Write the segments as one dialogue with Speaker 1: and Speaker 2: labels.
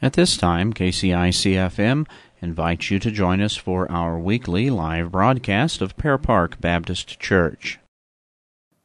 Speaker 1: At this time, KCIC FM invites you to join us for our weekly live broadcast of Pear Park Baptist Church.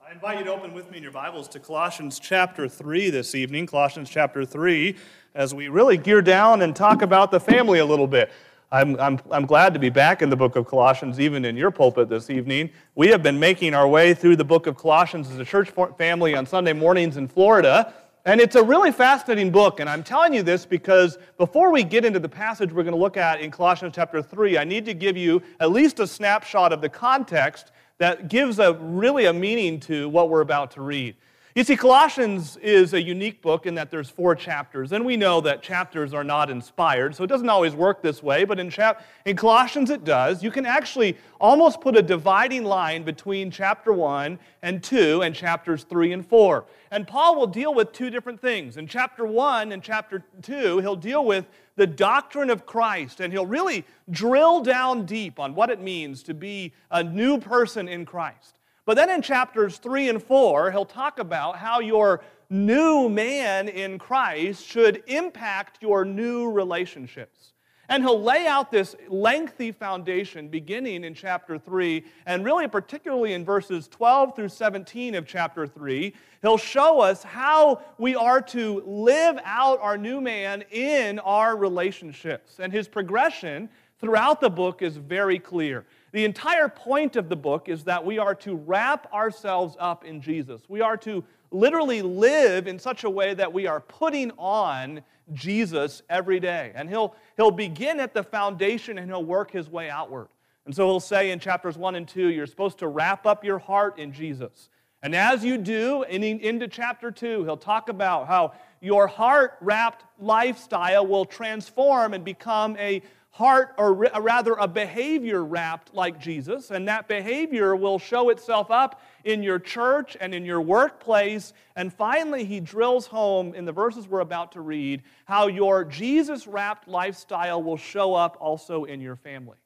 Speaker 2: I invite you to open with me in your Bibles to Colossians chapter 3 this evening, Colossians chapter 3, as we really gear down and talk about the family a little bit. I'm, I'm, I'm glad to be back in the book of Colossians, even in your pulpit this evening. We have been making our way through the book of Colossians as a church family on Sunday mornings in Florida. And it's a really fascinating book, and I'm telling you this because before we get into the passage we're going to look at in Colossians chapter 3, I need to give you at least a snapshot of the context that gives a really a meaning to what we're about to read. You see, Colossians is a unique book in that there's four chapters, and we know that chapters are not inspired, so it doesn't always work this way, but in, chap- in Colossians it does. You can actually almost put a dividing line between chapter 1 and 2 and chapters 3 and 4. And Paul will deal with two different things. In chapter 1 and chapter 2, he'll deal with the doctrine of Christ, and he'll really drill down deep on what it means to be a new person in Christ. But then in chapters 3 and 4, he'll talk about how your new man in Christ should impact your new relationships. And he'll lay out this lengthy foundation beginning in chapter 3, and really particularly in verses 12 through 17 of chapter 3. He'll show us how we are to live out our new man in our relationships. And his progression throughout the book is very clear. The entire point of the book is that we are to wrap ourselves up in Jesus. We are to literally live in such a way that we are putting on Jesus every day. And he'll, he'll begin at the foundation and he'll work his way outward. And so he'll say in chapters 1 and 2, you're supposed to wrap up your heart in Jesus. And as you do, in, into chapter 2, he'll talk about how your heart wrapped lifestyle will transform and become a heart, or uh, rather a behavior wrapped like Jesus, and that behavior will show itself up in your church and in your workplace. And finally, he drills home in the verses we're about to read how your Jesus wrapped lifestyle will show up also in your family.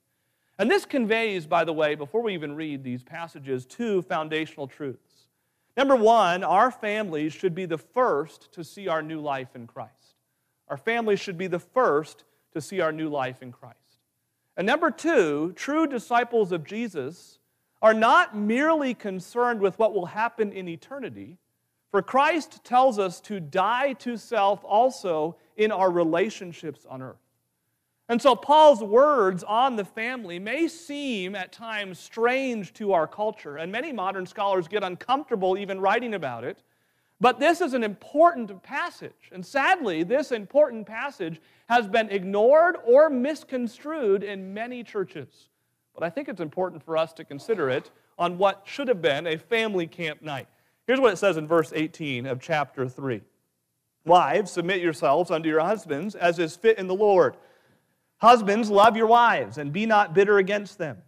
Speaker 2: And this conveys, by the way, before we even read these passages, two foundational truths. Number one, our families should be the first to see our new life in Christ. Our families should be the first to see our new life in Christ. And number two, true disciples of Jesus are not merely concerned with what will happen in eternity, for Christ tells us to die to self also in our relationships on earth. And so, Paul's words on the family may seem at times strange to our culture, and many modern scholars get uncomfortable even writing about it. But this is an important passage. And sadly, this important passage has been ignored or misconstrued in many churches. But I think it's important for us to consider it on what should have been a family camp night. Here's what it says in verse 18 of chapter 3 Wives, submit yourselves unto your husbands as is fit in the Lord. Husbands, love your wives and be not bitter against them.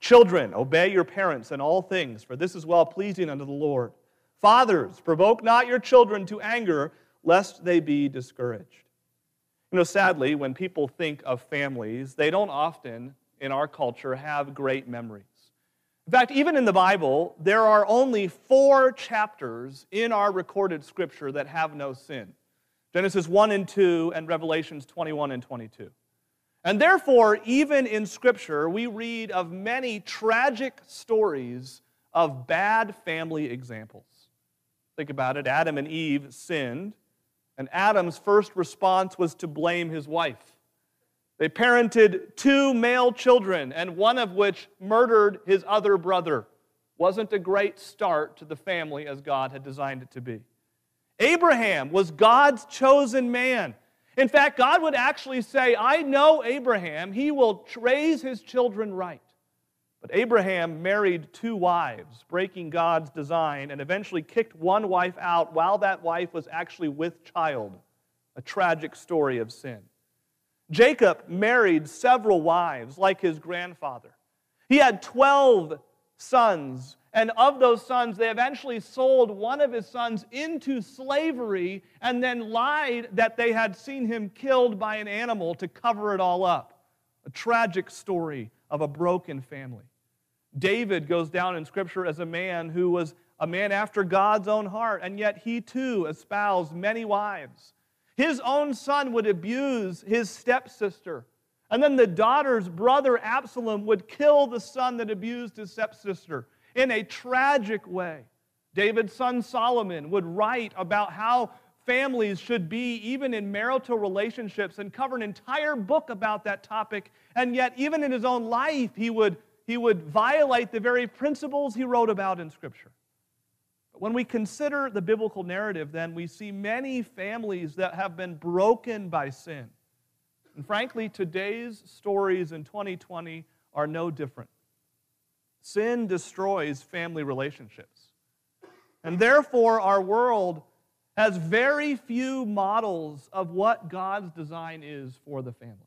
Speaker 2: Children, obey your parents in all things, for this is well pleasing unto the Lord. Fathers, provoke not your children to anger, lest they be discouraged. You know, sadly, when people think of families, they don't often, in our culture, have great memories. In fact, even in the Bible, there are only four chapters in our recorded scripture that have no sin Genesis 1 and 2, and Revelations 21 and 22. And therefore, even in Scripture, we read of many tragic stories of bad family examples. Think about it Adam and Eve sinned, and Adam's first response was to blame his wife. They parented two male children, and one of which murdered his other brother. Wasn't a great start to the family as God had designed it to be. Abraham was God's chosen man. In fact, God would actually say, I know Abraham, he will raise his children right. But Abraham married two wives, breaking God's design, and eventually kicked one wife out while that wife was actually with child. A tragic story of sin. Jacob married several wives, like his grandfather. He had 12 sons, and of those sons, they eventually sold one of his sons into slavery and then lied that they had seen him killed by an animal to cover it all up. A tragic story of a broken family. David goes down in Scripture as a man who was a man after God's own heart, and yet he too espoused many wives. His own son would abuse his stepsister. And then the daughter's brother, Absalom, would kill the son that abused his stepsister in a tragic way. David's son Solomon would write about how families should be, even in marital relationships, and cover an entire book about that topic. And yet, even in his own life, he would, he would violate the very principles he wrote about in Scripture. When we consider the biblical narrative, then we see many families that have been broken by sin. And frankly, today's stories in 2020 are no different. Sin destroys family relationships. And therefore, our world has very few models of what God's design is for the family.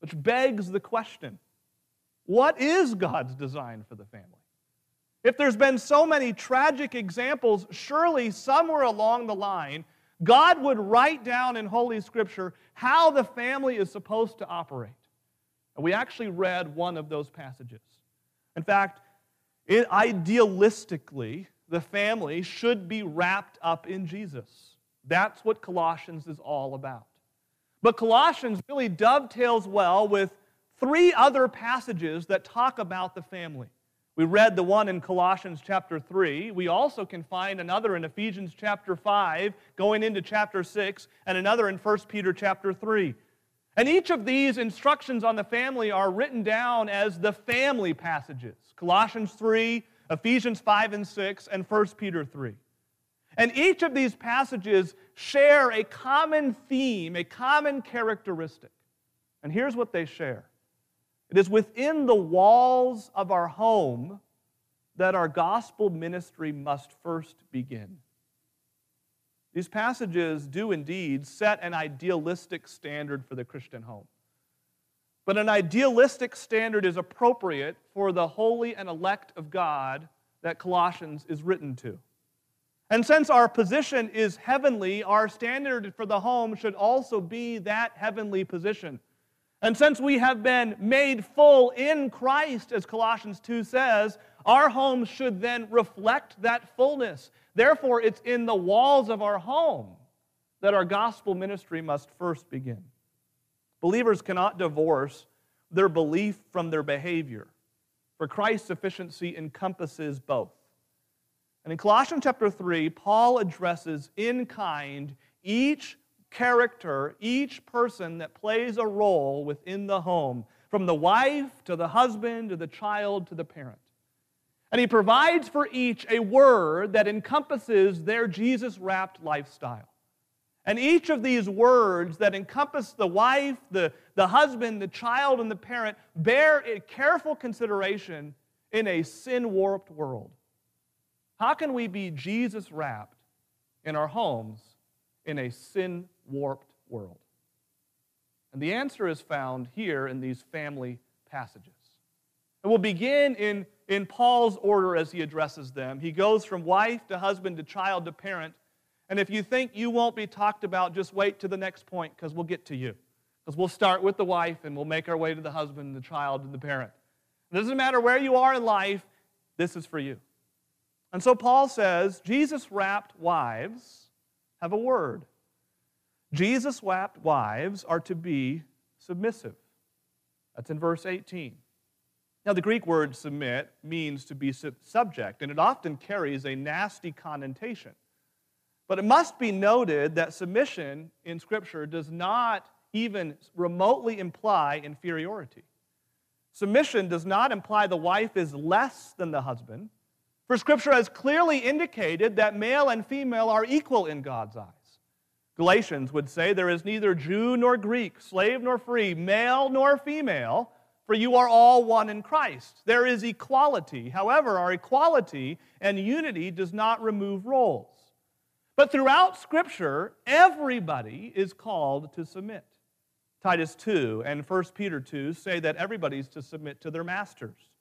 Speaker 2: Which begs the question what is God's design for the family? If there's been so many tragic examples, surely somewhere along the line, God would write down in Holy Scripture how the family is supposed to operate. And we actually read one of those passages. In fact, it, idealistically, the family should be wrapped up in Jesus. That's what Colossians is all about. But Colossians really dovetails well with three other passages that talk about the family. We read the one in Colossians chapter 3. We also can find another in Ephesians chapter 5, going into chapter 6, and another in 1 Peter chapter 3. And each of these instructions on the family are written down as the family passages Colossians 3, Ephesians 5 and 6, and 1 Peter 3. And each of these passages share a common theme, a common characteristic. And here's what they share it is within the walls of our home that our gospel ministry must first begin. These passages do indeed set an idealistic standard for the Christian home. But an idealistic standard is appropriate for the holy and elect of God that Colossians is written to. And since our position is heavenly, our standard for the home should also be that heavenly position. And since we have been made full in Christ, as Colossians 2 says, our homes should then reflect that fullness. Therefore, it's in the walls of our home that our gospel ministry must first begin. Believers cannot divorce their belief from their behavior, for Christ's sufficiency encompasses both. And in Colossians chapter 3, Paul addresses in kind each character, each person that plays a role within the home, from the wife to the husband to the child to the parent. And he provides for each a word that encompasses their Jesus wrapped lifestyle. And each of these words that encompass the wife, the, the husband, the child, and the parent bear a careful consideration in a sin warped world. How can we be Jesus wrapped in our homes in a sin warped world? And the answer is found here in these family passages. And we'll begin in, in Paul's order as he addresses them. He goes from wife to husband to child to parent and if you think you won't be talked about, just wait to the next point because we'll get to you. Because we'll start with the wife and we'll make our way to the husband, the child, and the parent. It doesn't matter where you are in life, this is for you. And so Paul says Jesus wrapped wives have a word. Jesus wives are to be submissive. That's in verse 18. Now, the Greek word submit means to be subject, and it often carries a nasty connotation. But it must be noted that submission in Scripture does not even remotely imply inferiority. Submission does not imply the wife is less than the husband, for Scripture has clearly indicated that male and female are equal in God's eyes. Galatians would say, There is neither Jew nor Greek, slave nor free, male nor female, for you are all one in Christ. There is equality. However, our equality and unity does not remove roles. But throughout Scripture, everybody is called to submit. Titus 2 and 1 Peter 2 say that everybody's to submit to their masters.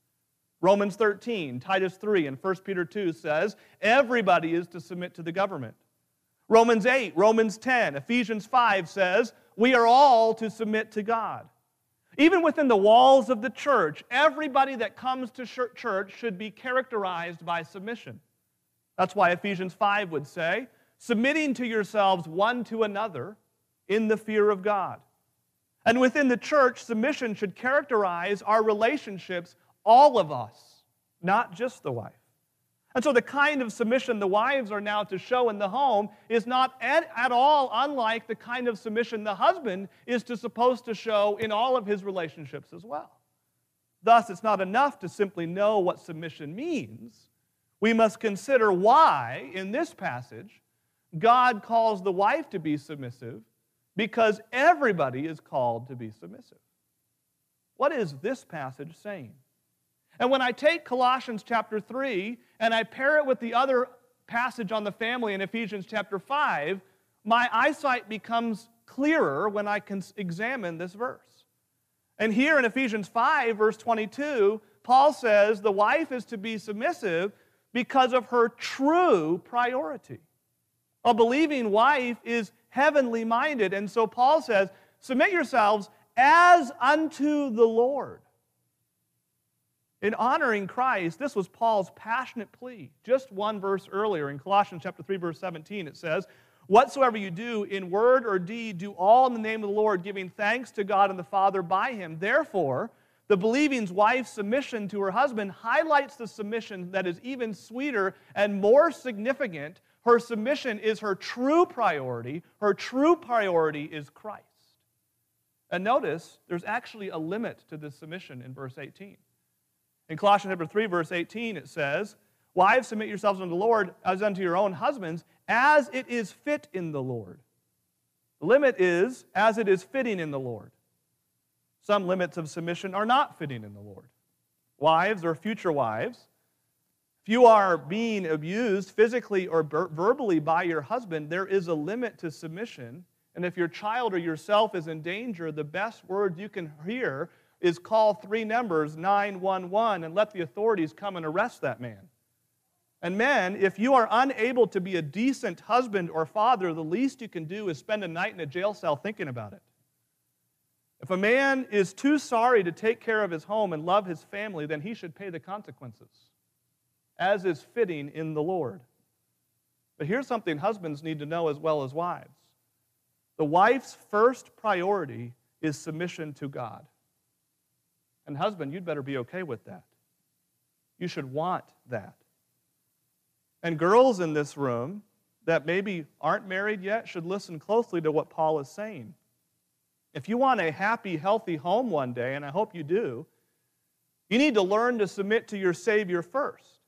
Speaker 2: Romans 13, Titus 3, and 1 Peter 2 says everybody is to submit to the government. Romans 8, Romans 10, Ephesians 5 says we are all to submit to God. Even within the walls of the church, everybody that comes to church should be characterized by submission. That's why Ephesians 5 would say submitting to yourselves one to another in the fear of God. And within the church, submission should characterize our relationships, all of us, not just the wife. And so the kind of submission the wives are now to show in the home is not at, at, all unlike the kind of submission the husband is to supposed to show in all of his relationships as well. Thus, it's not enough to simply know what submission means. We must consider why, in this passage, God calls the wife to be submissive because everybody is called to be submissive. What is this passage saying? And when I take Colossians chapter 3 and I pair it with the other passage on the family in Ephesians chapter 5, my eyesight becomes clearer when I can examine this verse. And here in Ephesians 5, verse 22, Paul says the wife is to be submissive because of her true priority. A believing wife is heavenly minded. And so Paul says, Submit yourselves as unto the Lord. In honoring Christ, this was Paul's passionate plea. Just one verse earlier in Colossians chapter 3 verse 17 it says, "Whatsoever you do in word or deed, do all in the name of the Lord, giving thanks to God and the Father by him." Therefore, the believing's wife's submission to her husband highlights the submission that is even sweeter and more significant. Her submission is her true priority. Her true priority is Christ. And notice, there's actually a limit to this submission in verse 18. In Colossians chapter 3, verse 18, it says, Wives, submit yourselves unto the Lord as unto your own husbands, as it is fit in the Lord. The limit is as it is fitting in the Lord. Some limits of submission are not fitting in the Lord. Wives or future wives, if you are being abused physically or verbally by your husband, there is a limit to submission. And if your child or yourself is in danger, the best word you can hear is call three numbers 911 and let the authorities come and arrest that man. And men, if you are unable to be a decent husband or father, the least you can do is spend a night in a jail cell thinking about it. If a man is too sorry to take care of his home and love his family, then he should pay the consequences, as is fitting in the Lord. But here's something husbands need to know as well as wives the wife's first priority is submission to God. And, husband, you'd better be okay with that. You should want that. And girls in this room that maybe aren't married yet should listen closely to what Paul is saying. If you want a happy, healthy home one day, and I hope you do, you need to learn to submit to your Savior first.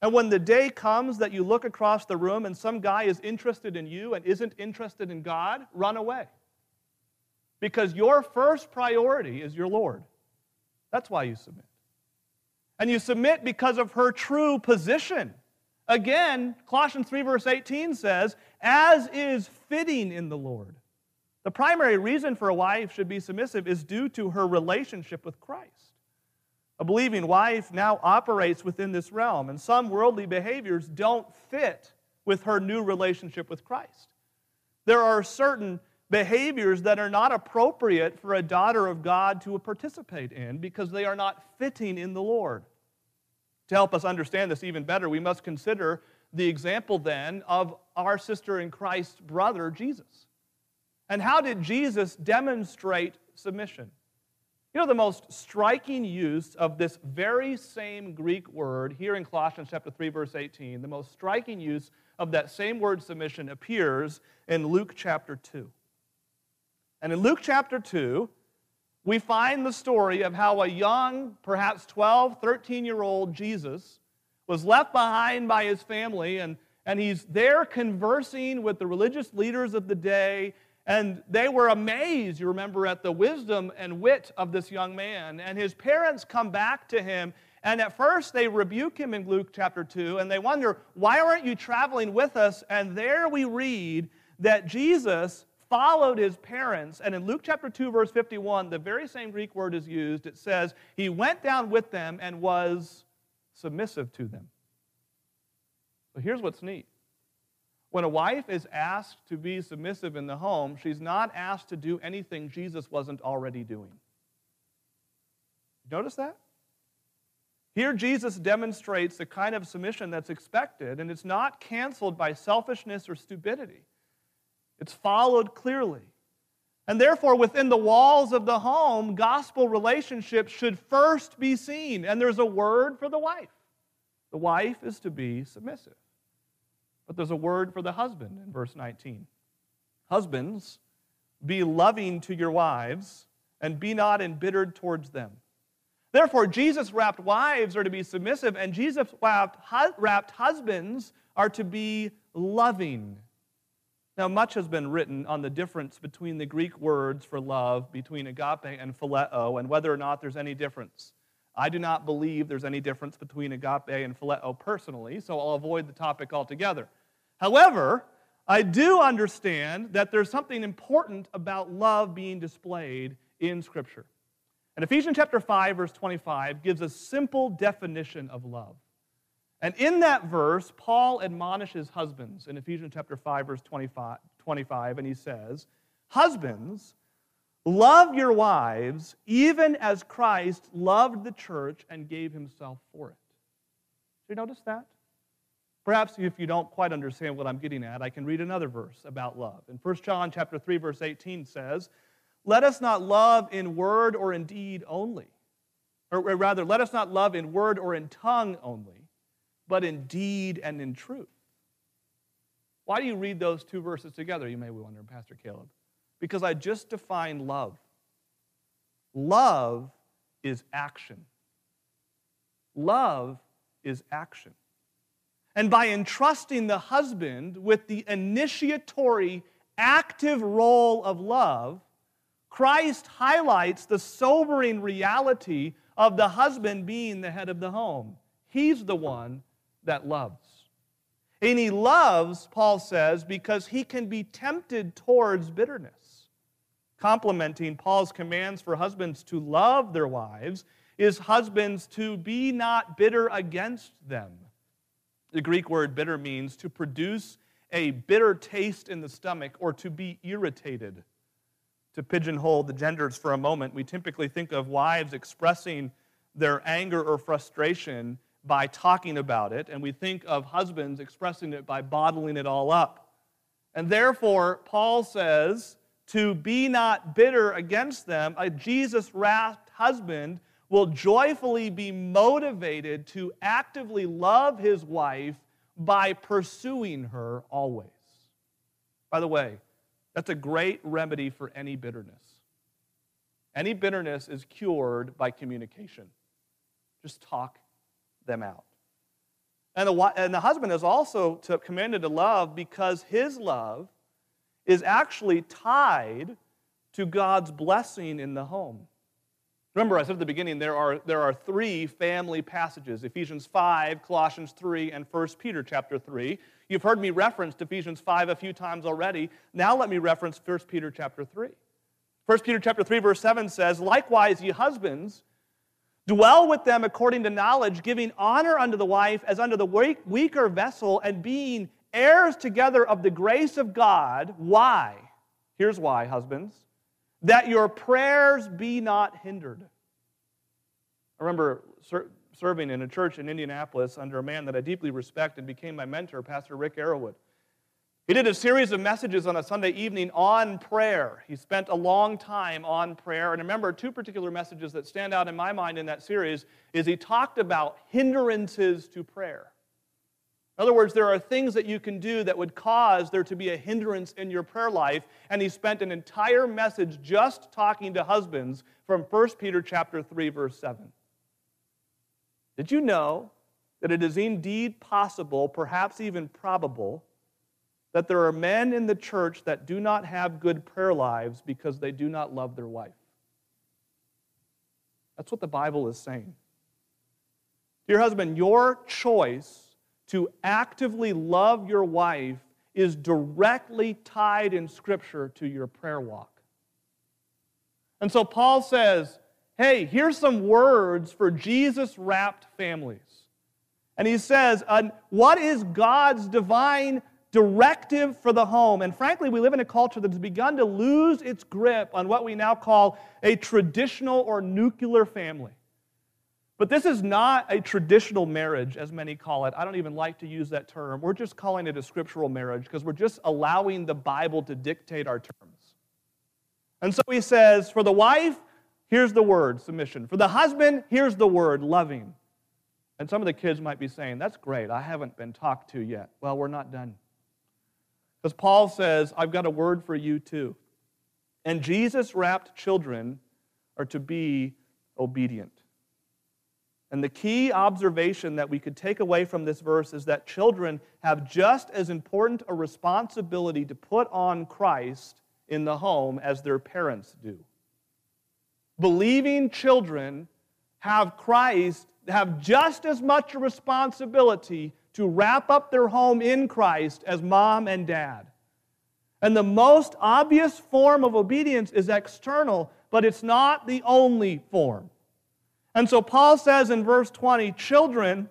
Speaker 2: And when the day comes that you look across the room and some guy is interested in you and isn't interested in God, run away. Because your first priority is your Lord. That's why you submit. And you submit because of her true position. Again, Colossians 3, verse 18 says, as is fitting in the Lord. The primary reason for a wife should be submissive is due to her relationship with Christ. A believing wife now operates within this realm, and some worldly behaviors don't fit with her new relationship with Christ. There are certain behaviors that are not appropriate for a daughter of God to participate in because they are not fitting in the Lord. To help us understand this even better, we must consider the example then of our sister in Christ brother, Jesus. And how did Jesus demonstrate submission? You know, the most striking use of this very same Greek word here in Colossians chapter 3, verse 18, the most striking use of that same word submission appears in Luke chapter 2. And in Luke chapter 2, we find the story of how a young, perhaps 12, 13 year old Jesus was left behind by his family, and, and he's there conversing with the religious leaders of the day. And they were amazed, you remember, at the wisdom and wit of this young man. And his parents come back to him, and at first they rebuke him in Luke chapter 2, and they wonder, Why aren't you traveling with us? And there we read that Jesus followed his parents. And in Luke chapter 2, verse 51, the very same Greek word is used. It says, He went down with them and was submissive to them. So here's what's neat. When a wife is asked to be submissive in the home, she's not asked to do anything Jesus wasn't already doing. Notice that? Here, Jesus demonstrates the kind of submission that's expected, and it's not canceled by selfishness or stupidity. It's followed clearly. And therefore, within the walls of the home, gospel relationships should first be seen. And there's a word for the wife. The wife is to be submissive. But there's a word for the husband in verse 19. Husbands, be loving to your wives, and be not embittered towards them. Therefore, Jesus wrapped wives are to be submissive, and Jesus wrapped, wrapped husbands are to be loving. Now, much has been written on the difference between the Greek words for love between agape and phileo and whether or not there's any difference. I do not believe there's any difference between agape and phileo personally, so I'll avoid the topic altogether. However, I do understand that there's something important about love being displayed in Scripture. And Ephesians chapter 5, verse 25 gives a simple definition of love. And in that verse, Paul admonishes husbands in Ephesians chapter 5, verse 25, 25 and he says, Husbands, love your wives even as Christ loved the church and gave himself for it. Do you notice that? Perhaps if you don't quite understand what I'm getting at, I can read another verse about love. In 1 John chapter 3 verse 18 says, "Let us not love in word or in deed only, or rather, let us not love in word or in tongue only, but in deed and in truth. Why do you read those two verses together, you may wonder, Pastor Caleb? Because I just defined love. Love is action. Love is action. And by entrusting the husband with the initiatory, active role of love, Christ highlights the sobering reality of the husband being the head of the home. He's the one that loves. And he loves, Paul says, because he can be tempted towards bitterness. Complementing Paul's commands for husbands to love their wives is husbands to be not bitter against them. The Greek word bitter means to produce a bitter taste in the stomach or to be irritated. To pigeonhole the genders for a moment, we typically think of wives expressing their anger or frustration by talking about it, and we think of husbands expressing it by bottling it all up. And therefore, Paul says, to be not bitter against them, a Jesus wrapped husband will joyfully be motivated to actively love his wife by pursuing her always. By the way, that's a great remedy for any bitterness. Any bitterness is cured by communication. Just talk them out. And the, and the husband is also to, commanded to love because his love is actually tied to God's blessing in the home. Remember, I said at the beginning, there are, there are three family passages Ephesians 5, Colossians 3, and 1 Peter chapter 3. You've heard me reference Ephesians 5 a few times already. Now let me reference 1 Peter chapter 3. 1 Peter chapter 3, verse 7 says, Likewise, ye husbands, Dwell with them according to knowledge, giving honor unto the wife as unto the weaker vessel, and being heirs together of the grace of God. Why? Here's why, husbands. That your prayers be not hindered. I remember ser- serving in a church in Indianapolis under a man that I deeply respect and became my mentor, Pastor Rick Arrowood. He did a series of messages on a Sunday evening on prayer. He spent a long time on prayer. And remember, two particular messages that stand out in my mind in that series is he talked about hindrances to prayer. In other words, there are things that you can do that would cause there to be a hindrance in your prayer life. And he spent an entire message just talking to husbands from 1 Peter chapter 3, verse 7. Did you know that it is indeed possible, perhaps even probable, that there are men in the church that do not have good prayer lives because they do not love their wife. That's what the Bible is saying. Dear husband, your choice to actively love your wife is directly tied in Scripture to your prayer walk. And so Paul says, hey, here's some words for Jesus wrapped families. And he says, what is God's divine directive for the home. And frankly, we live in a culture that has begun to lose its grip on what we now call a traditional or nuclear family. But this is not a traditional marriage, as many call it. I don't even like to use that term. We're just calling it a scriptural marriage because we're just allowing the Bible to dictate our terms. And so he says, for the wife, here's the word, submission. For the husband, here's the word, loving. And some of the kids might be saying, That's great. I haven't been talked to yet. Well, we're not done. Because Paul says, I've got a word for you too. And Jesus wrapped children are to be obedient. And the key observation that we could take away from this verse is that children have just as important a responsibility to put on Christ in the home as their parents do. Believing children have Christ, have just as much responsibility to wrap up their home in Christ as mom and dad. And the most obvious form of obedience is external, but it's not the only form. And so Paul says in verse 20, Children,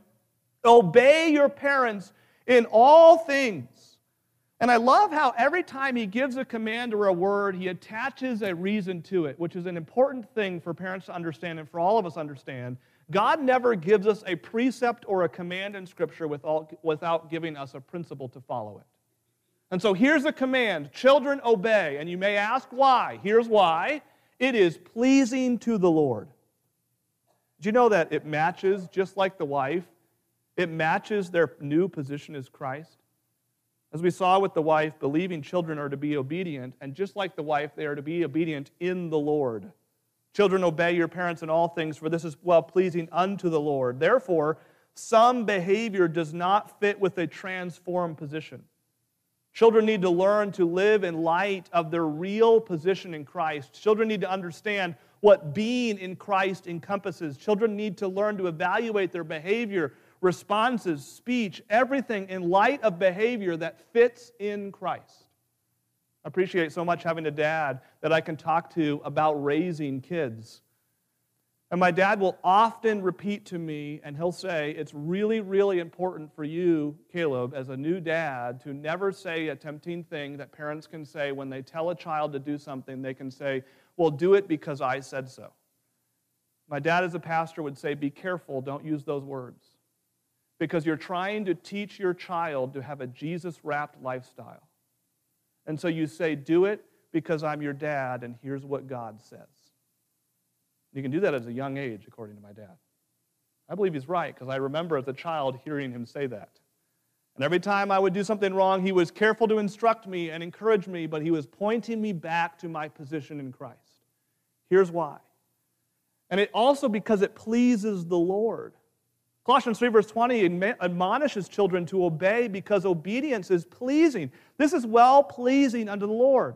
Speaker 2: obey your parents in all things. And I love how every time he gives a command or a word, he attaches a reason to it, which is an important thing for parents to understand and for all of us to understand. God never gives us a precept or a command in Scripture without, giving us a principle to follow it. And so here's a command Children, obey. And you may ask why. Here's why it is pleasing to the Lord. Do you know that it matches, just like the wife, it matches their new position as Christ? As we saw with the wife, believing children are to be obedient, and just like the wife, they are to be obedient in the Lord. Children, obey your parents in all things, for this is well pleasing unto the Lord. Therefore, some behavior does not fit with a transformed position. Children need to learn to live in light of their real position in Christ. Children need to understand what being in Christ encompasses. Children need to learn to evaluate their behavior, responses, speech, everything in light of behavior that fits in Christ. Appreciate so much having a dad that I can talk to about raising kids. And my dad will often repeat to me, and he'll say, It's really, really important for you, Caleb, as a new dad, to never say a tempting thing that parents can say when they tell a child to do something. They can say, Well, do it because I said so. My dad, as a pastor, would say, Be careful, don't use those words. Because you're trying to teach your child to have a Jesus wrapped lifestyle. And so you say, Do it because I'm your dad, and here's what God says. You can do that at a young age, according to my dad. I believe he's right because I remember as a child hearing him say that. And every time I would do something wrong, he was careful to instruct me and encourage me, but he was pointing me back to my position in Christ. Here's why. And it also because it pleases the Lord. Colossians 3, verse 20 admonishes children to obey because obedience is pleasing. This is well pleasing unto the Lord.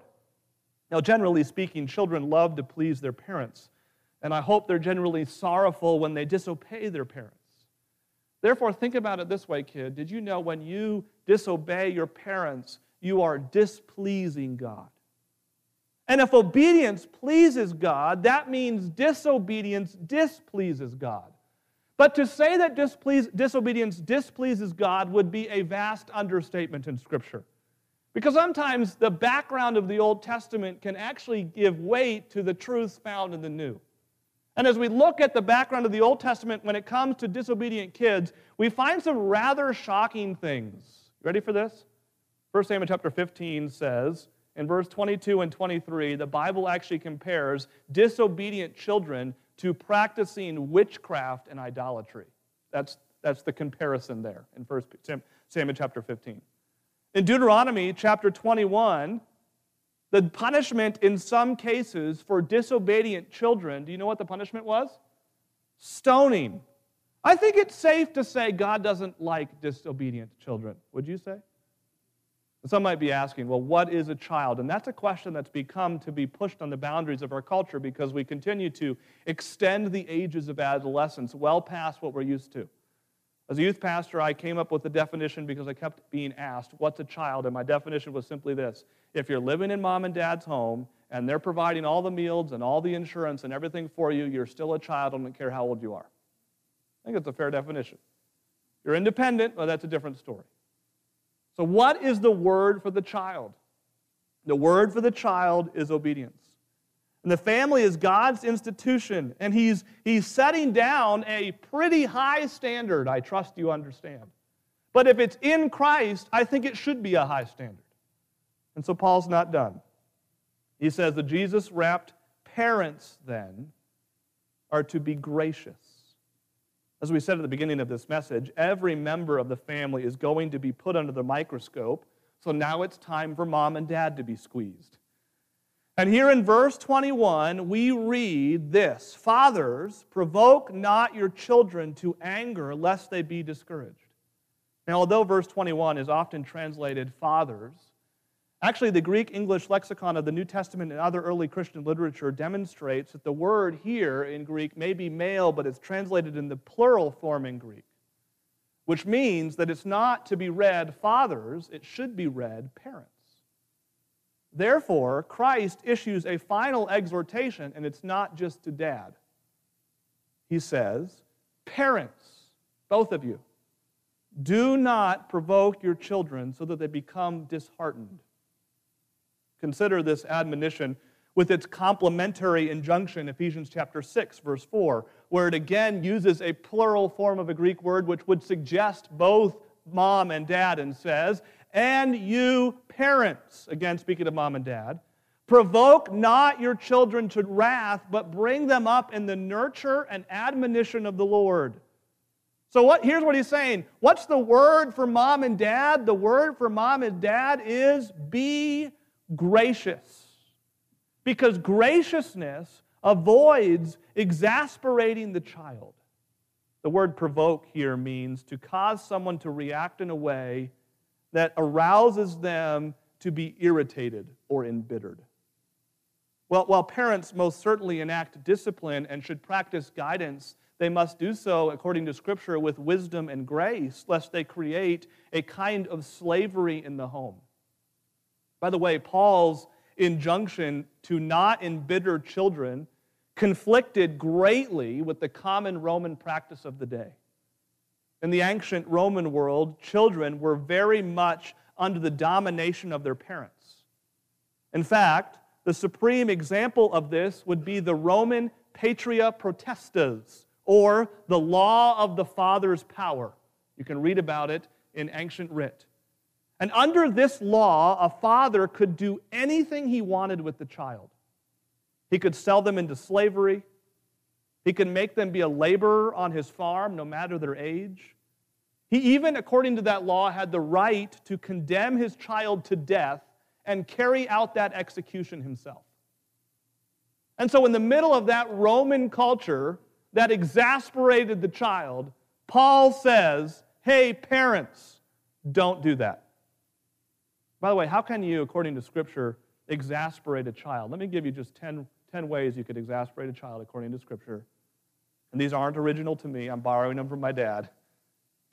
Speaker 2: Now, generally speaking, children love to please their parents, and I hope they're generally sorrowful when they disobey their parents. Therefore, think about it this way, kid. Did you know when you disobey your parents, you are displeasing God? And if obedience pleases God, that means disobedience displeases God. But to say that displease, disobedience displeases God would be a vast understatement in Scripture. Because sometimes the background of the Old Testament can actually give weight to the truths found in the New. And as we look at the background of the Old Testament when it comes to disobedient kids, we find some rather shocking things. Ready for this? 1 Samuel chapter 15 says, in verse 22 and 23, the Bible actually compares disobedient children to practicing witchcraft and idolatry. That's, that's the comparison there in 1 Samuel chapter 15. In Deuteronomy chapter 21, the punishment in some cases for disobedient children, do you know what the punishment was? Stoning. I think it's safe to say God doesn't like disobedient children. Would you say? Some might be asking, well, what is a child? And that's a question that's become to be pushed on the boundaries of our culture because we continue to extend the ages of adolescence well past what we're used to. As a youth pastor, I came up with the definition because I kept being asked, What's a child? And my definition was simply this If you're living in mom and dad's home and they're providing all the meals and all the insurance and everything for you, you're still a child, I don't care how old you are. I think that's a fair definition. You're independent, well, that's a different story. So, what is the word for the child? The word for the child is obedience. And the family is God's institution, and he's, he's setting down a pretty high standard, I trust you understand. But if it's in Christ, I think it should be a high standard. And so Paul's not done. He says the Jesus wrapped parents, then, are to be gracious. As we said at the beginning of this message, every member of the family is going to be put under the microscope, so now it's time for mom and dad to be squeezed. And here in verse 21, we read this Fathers, provoke not your children to anger, lest they be discouraged. Now, although verse 21 is often translated fathers, actually the Greek English lexicon of the New Testament and other early Christian literature demonstrates that the word here in Greek may be male, but it's translated in the plural form in Greek, which means that it's not to be read fathers, it should be read parents. Therefore, Christ issues a final exhortation, and it's not just to dad. He says, Parents, both of you, do not provoke your children so that they become disheartened. Consider this admonition with its complementary injunction, Ephesians chapter 6, verse 4, where it again uses a plural form of a Greek word which would suggest both mom and dad and says, and you parents, again speaking of mom and dad, provoke not your children to wrath, but bring them up in the nurture and admonition of the Lord. So what here's what he's saying. What's the word for mom and dad? The word for mom and dad is be gracious. Because graciousness avoids exasperating the child. The word provoke here means to cause someone to react in a way that arouses them to be irritated or embittered. Well, while parents most certainly enact discipline and should practice guidance, they must do so, according to Scripture, with wisdom and grace, lest they create a kind of slavery in the home. By the way, Paul's injunction to not embitter children conflicted greatly with the common Roman practice of the day. In the ancient Roman world, children were very much under the domination of their parents. In fact, the supreme example of this would be the Roman Patria Potestas, or the law of the father's power. You can read about it in ancient writ. And under this law, a father could do anything he wanted with the child. He could sell them into slavery. He could make them be a laborer on his farm, no matter their age. He even, according to that law, had the right to condemn his child to death and carry out that execution himself. And so, in the middle of that Roman culture that exasperated the child, Paul says, Hey, parents, don't do that. By the way, how can you, according to Scripture, exasperate a child? Let me give you just 10, 10 ways you could exasperate a child according to Scripture. And these aren't original to me, I'm borrowing them from my dad.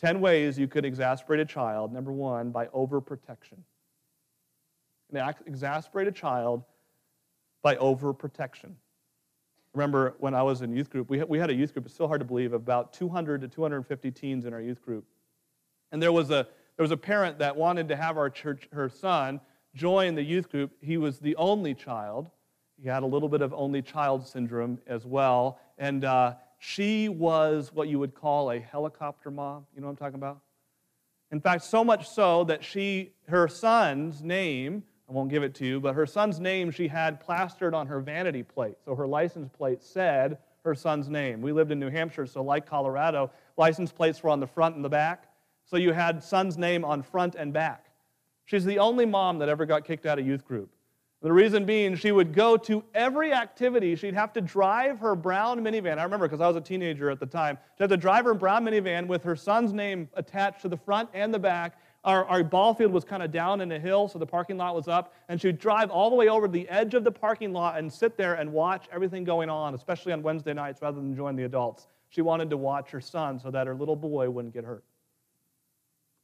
Speaker 2: 10 ways you could exasperate a child. Number one, by overprotection. Exasperate a child by overprotection. Remember when I was in youth group, we we had a youth group, it's still hard to believe, about 200 to 250 teens in our youth group. And there was a, there was a parent that wanted to have our church, her son join the youth group. He was the only child. He had a little bit of only child syndrome as well. And uh, she was what you would call a helicopter mom. You know what I'm talking about? In fact, so much so that she, her son's name, I won't give it to you, but her son's name she had plastered on her vanity plate. So her license plate said her son's name. We lived in New Hampshire, so like Colorado, license plates were on the front and the back. So you had son's name on front and back. She's the only mom that ever got kicked out of youth group. The reason being, she would go to every activity. She'd have to drive her brown minivan. I remember because I was a teenager at the time. She'd have to drive her brown minivan with her son's name attached to the front and the back. Our, our ball field was kind of down in a hill, so the parking lot was up. And she'd drive all the way over the edge of the parking lot and sit there and watch everything going on, especially on Wednesday nights rather than join the adults. She wanted to watch her son so that her little boy wouldn't get hurt.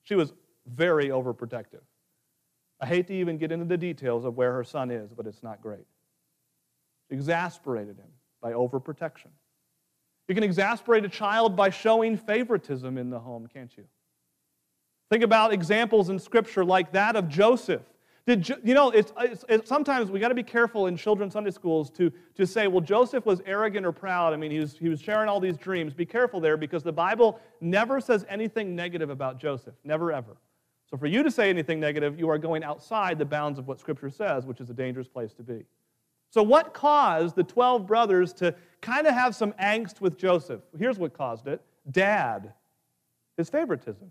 Speaker 2: She was very overprotective. I hate to even get into the details of where her son is, but it's not great. She exasperated him by overprotection. You can exasperate a child by showing favoritism in the home, can't you? Think about examples in Scripture like that of Joseph. Did, you know, it's, it's, it's sometimes we got to be careful in children's Sunday schools to, to say, well, Joseph was arrogant or proud. I mean, he was, he was sharing all these dreams. Be careful there because the Bible never says anything negative about Joseph. Never, ever. So for you to say anything negative, you are going outside the bounds of what Scripture says, which is a dangerous place to be. So, what caused the 12 brothers to kind of have some angst with Joseph? Here's what caused it dad, his favoritism.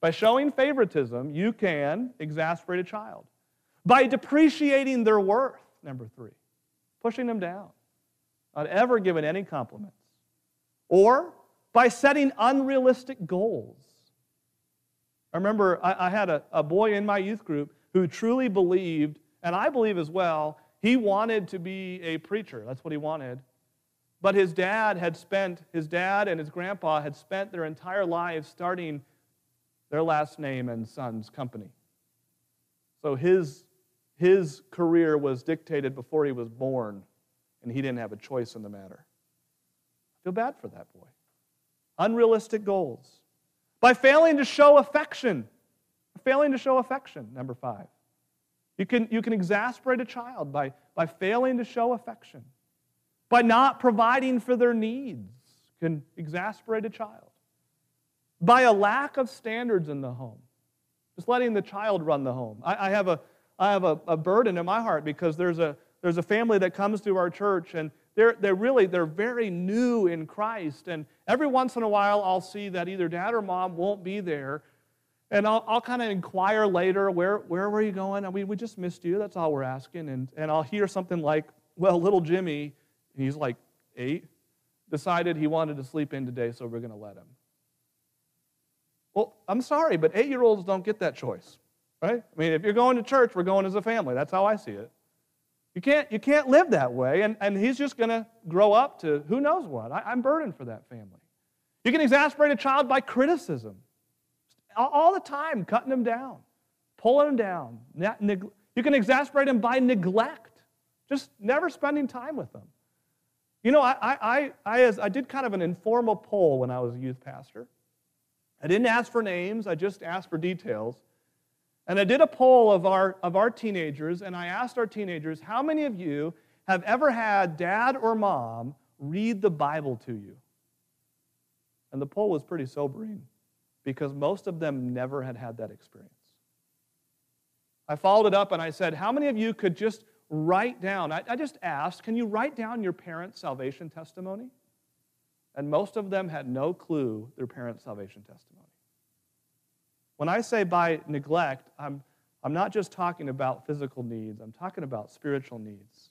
Speaker 2: By showing favoritism, you can exasperate a child. By depreciating their worth, number three, pushing them down, not ever giving any compliments. Or by setting unrealistic goals. I remember I, I had a, a boy in my youth group who truly believed, and I believe as well, he wanted to be a preacher. That's what he wanted. But his dad had spent, his dad and his grandpa had spent their entire lives starting their last name and son's company. So his, his career was dictated before he was born, and he didn't have a choice in the matter. I feel bad for that boy. Unrealistic goals. By failing to show affection, failing to show affection, number five. You can, you can exasperate a child by, by failing to show affection. By not providing for their needs, can exasperate a child by a lack of standards in the home. Just letting the child run the home. I, I have, a, I have a, a burden in my heart because there's a, there's a family that comes to our church and they're, they're really they're very new in christ. And every once in a while i'll see that either dad or mom won't be there. And i'll, I'll kind of inquire later where, where were you going? And we, we just missed you. That's all we're asking. And, and i'll hear something like well little jimmy he's like eight decided he wanted to sleep in today so we're going to let him well, I'm sorry, but eight year olds don't get that choice, right? I mean, if you're going to church, we're going as a family. That's how I see it. You can't, you can't live that way, and, and he's just going to grow up to who knows what. I, I'm burdened for that family. You can exasperate a child by criticism, all, the time, cutting them down, pulling them down. You can exasperate them by neglect, just never spending time with them. You know, I, I, I, I, I did kind of an informal poll when I was a youth pastor. I didn't ask for names, I just asked for details. And I did a poll of our, of our teenagers, and I asked our teenagers, how many of you have ever had dad or mom read the Bible to you? And the poll was pretty sobering because most of them never had had that experience. I followed it up and I said, How many of you could just write down? I, I just asked, Can you write down your parents' salvation testimony? And most of them had no clue their parents' salvation testimony. When I say by neglect, I'm, I'm not just talking about physical needs, I'm talking about spiritual needs.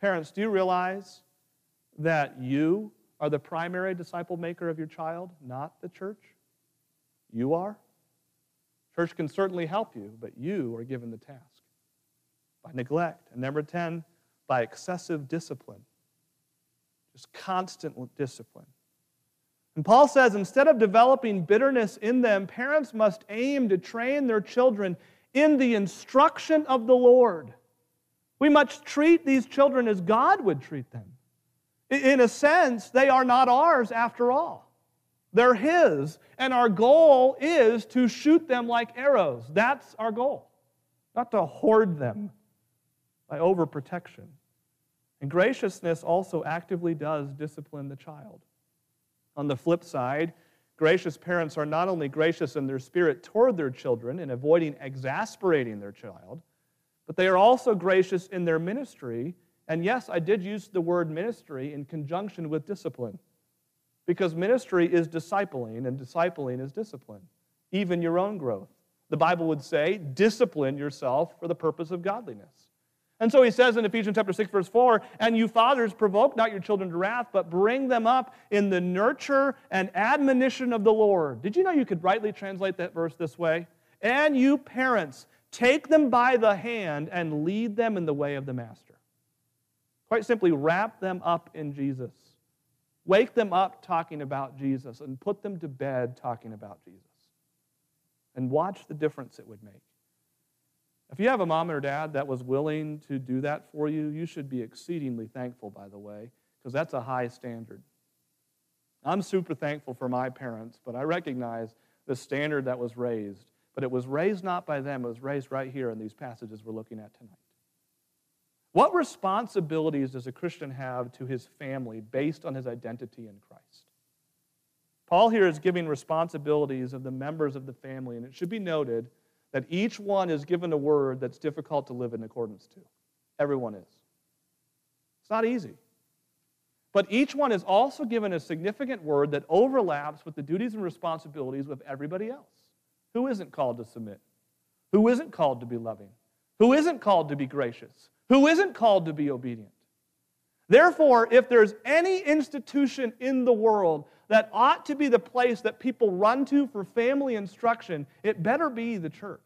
Speaker 2: Parents, do you realize that you are the primary disciple maker of your child, not the church? You are. Church can certainly help you, but you are given the task by neglect. And number 10, by excessive discipline. Just constant discipline. And Paul says instead of developing bitterness in them, parents must aim to train their children in the instruction of the Lord. We must treat these children as God would treat them. In a sense, they are not ours after all. They're His, and our goal is to shoot them like arrows. That's our goal, not to hoard them by overprotection. And graciousness also actively does discipline the child. On the flip side, gracious parents are not only gracious in their spirit toward their children in avoiding exasperating their child, but they are also gracious in their ministry. And yes, I did use the word ministry in conjunction with discipline, because ministry is discipling, and discipling is discipline, even your own growth. The Bible would say, discipline yourself for the purpose of godliness. And so he says in Ephesians chapter 6, verse 4, and you fathers provoke not your children to wrath, but bring them up in the nurture and admonition of the Lord. Did you know you could rightly translate that verse this way? And you parents, take them by the hand and lead them in the way of the master. Quite simply, wrap them up in Jesus. Wake them up talking about Jesus and put them to bed talking about Jesus. And watch the difference it would make. If you have a mom or dad that was willing to do that for you, you should be exceedingly thankful, by the way, because that's a high standard. I'm super thankful for my parents, but I recognize the standard that was raised. But it was raised not by them, it was raised right here in these passages we're looking at tonight. What responsibilities does a Christian have to his family based on his identity in Christ? Paul here is giving responsibilities of the members of the family, and it should be noted that each one is given a word that's difficult to live in accordance to. Everyone is. It's not easy. But each one is also given a significant word that overlaps with the duties and responsibilities of everybody else. Who isn't called to submit? Who isn't called to be loving? Who isn't called to be gracious? Who isn't called to be obedient? Therefore, if there's any institution in the world that ought to be the place that people run to for family instruction, it better be the church.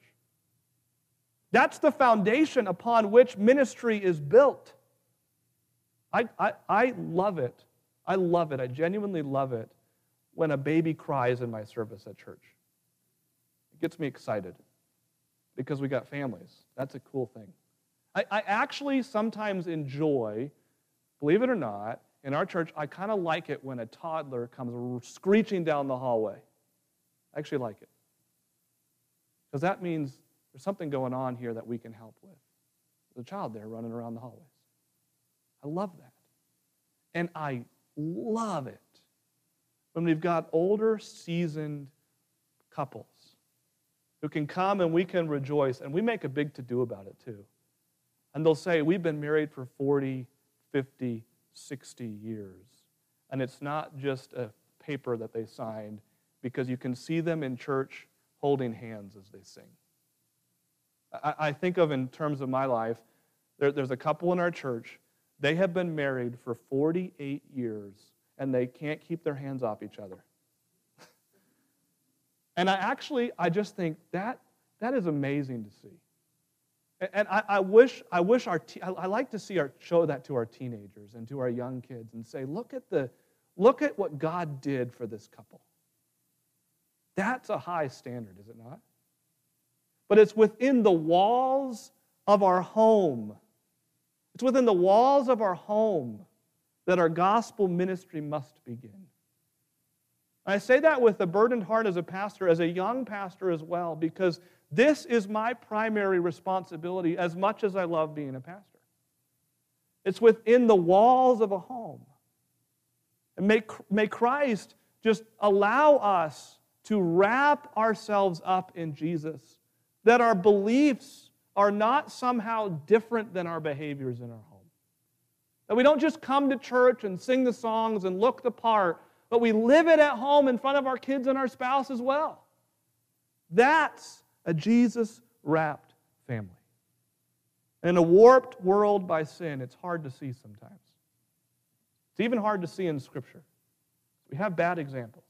Speaker 2: That's the foundation upon which ministry is built. I, I, I love it. I love it. I genuinely love it when a baby cries in my service at church. It gets me excited because we got families. That's a cool thing. I, I actually sometimes enjoy, believe it or not, in our church, I kind of like it when a toddler comes screeching down the hallway. I actually like it. Because that means there's something going on here that we can help with. There's a child there running around the hallways. I love that. And I love it when we've got older, seasoned couples who can come and we can rejoice, and we make a big to do about it too. And they'll say, We've been married for 40, 50, 60 years. And it's not just a paper that they signed because you can see them in church holding hands as they sing. I, I think of in terms of my life, there, there's a couple in our church. They have been married for 48 years and they can't keep their hands off each other. and I actually, I just think that that is amazing to see. And I, I, wish, I wish our, te- I, like to see our, show that to our teenagers and to our young kids and say, look at the, look at what God did for this couple. That's a high standard, is it not? But it's within the walls of our home. It's within the walls of our home that our gospel ministry must begin. I say that with a burdened heart as a pastor, as a young pastor as well, because this is my primary responsibility as much as I love being a pastor. It's within the walls of a home. And may, may Christ just allow us to wrap ourselves up in Jesus, that our beliefs are not somehow different than our behaviors in our home. That we don't just come to church and sing the songs and look the part, but we live it at home in front of our kids and our spouse as well. That's a Jesus wrapped family. In a warped world by sin, it's hard to see sometimes. It's even hard to see in Scripture. We have bad examples,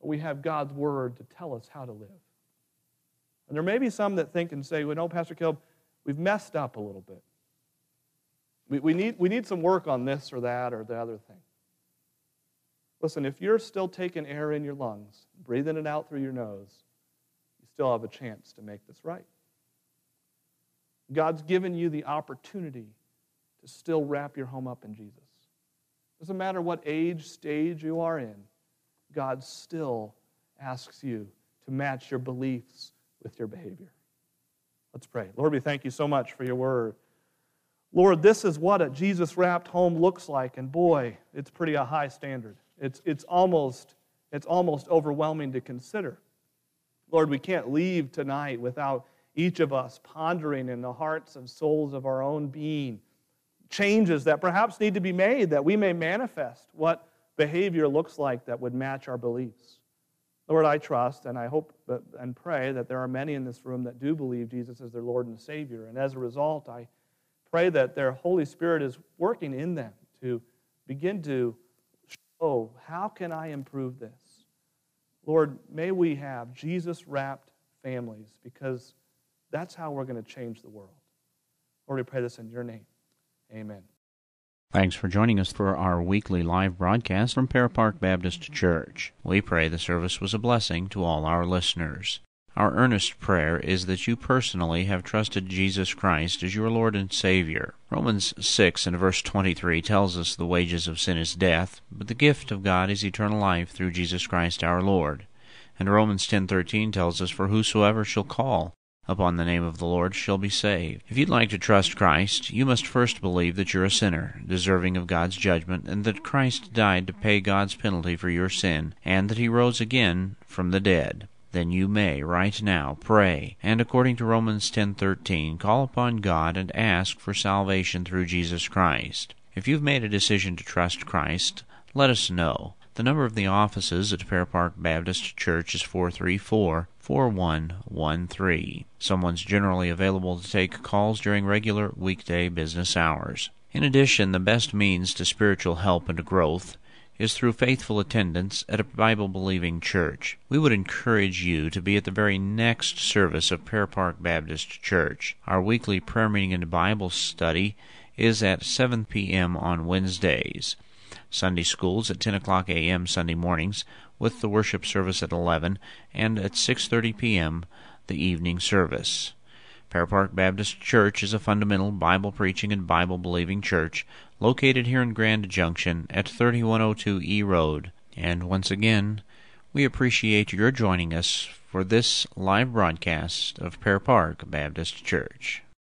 Speaker 2: but we have God's Word to tell us how to live. And there may be some that think and say, well, no, Pastor Caleb, we've messed up a little bit. We, we, need, we need some work on this or that or the other thing. Listen, if you're still taking air in your lungs, breathing it out through your nose, you still have a chance to make this right. God's given you the opportunity to still wrap your home up in Jesus. Doesn't matter what age, stage you are in, God still asks you to match your beliefs with your behavior. Let's pray. Lord, we thank you so much for your word. Lord, this is what a Jesus wrapped home looks like, and boy, it's pretty a high standard. It's, it's, almost, it's almost overwhelming to consider. Lord, we can't leave tonight without each of us pondering in the hearts and souls of our own being changes that perhaps need to be made that we may manifest what behavior looks like that would match our beliefs. Lord, I trust and I hope and pray that there are many in this room that do believe Jesus is their Lord and Savior. And as a result, I pray that their Holy Spirit is working in them to begin to show how can I improve this? Lord, may we have Jesus wrapped families because that's how we're going to change the world. Lord, we pray this in your name. Amen.
Speaker 1: Thanks for joining us for our weekly live broadcast from Pear Park Baptist Church. We pray the service was a blessing to all our listeners. Our earnest prayer is that you personally have trusted Jesus Christ as your Lord and Savior. Romans 6 and verse 23 tells us the wages of sin is death, but the gift of God is eternal life through Jesus Christ our Lord. And Romans 10:13 tells us for whosoever shall call upon the name of the Lord shall be saved. If you'd like to trust Christ, you must first believe that you're a sinner, deserving of God's judgment, and that Christ died to pay God's penalty for your sin, and that he rose again from the dead. Then you may right now pray and according to Romans 10:13 call upon God and ask for salvation through Jesus Christ. If you've made a decision to trust Christ, let us know. The number of the offices at Pear Park Baptist Church is 434 4113. Someone's generally available to take calls during regular weekday business hours. In addition, the best means to spiritual help and growth is through faithful attendance at a Bible believing church. We would encourage you to be at the very next service of Pear Park Baptist Church. Our weekly prayer meeting and Bible study is at 7 p.m. on Wednesdays. Sunday schools at 10 o'clock a.m. Sunday mornings, with the worship service at 11, and at 6:30 p.m. the evening service. Pear Park Baptist Church is a fundamental Bible preaching and Bible believing church located here in Grand Junction at 3102 E Road. And once again, we appreciate your joining us for this live broadcast of Pear Park Baptist Church.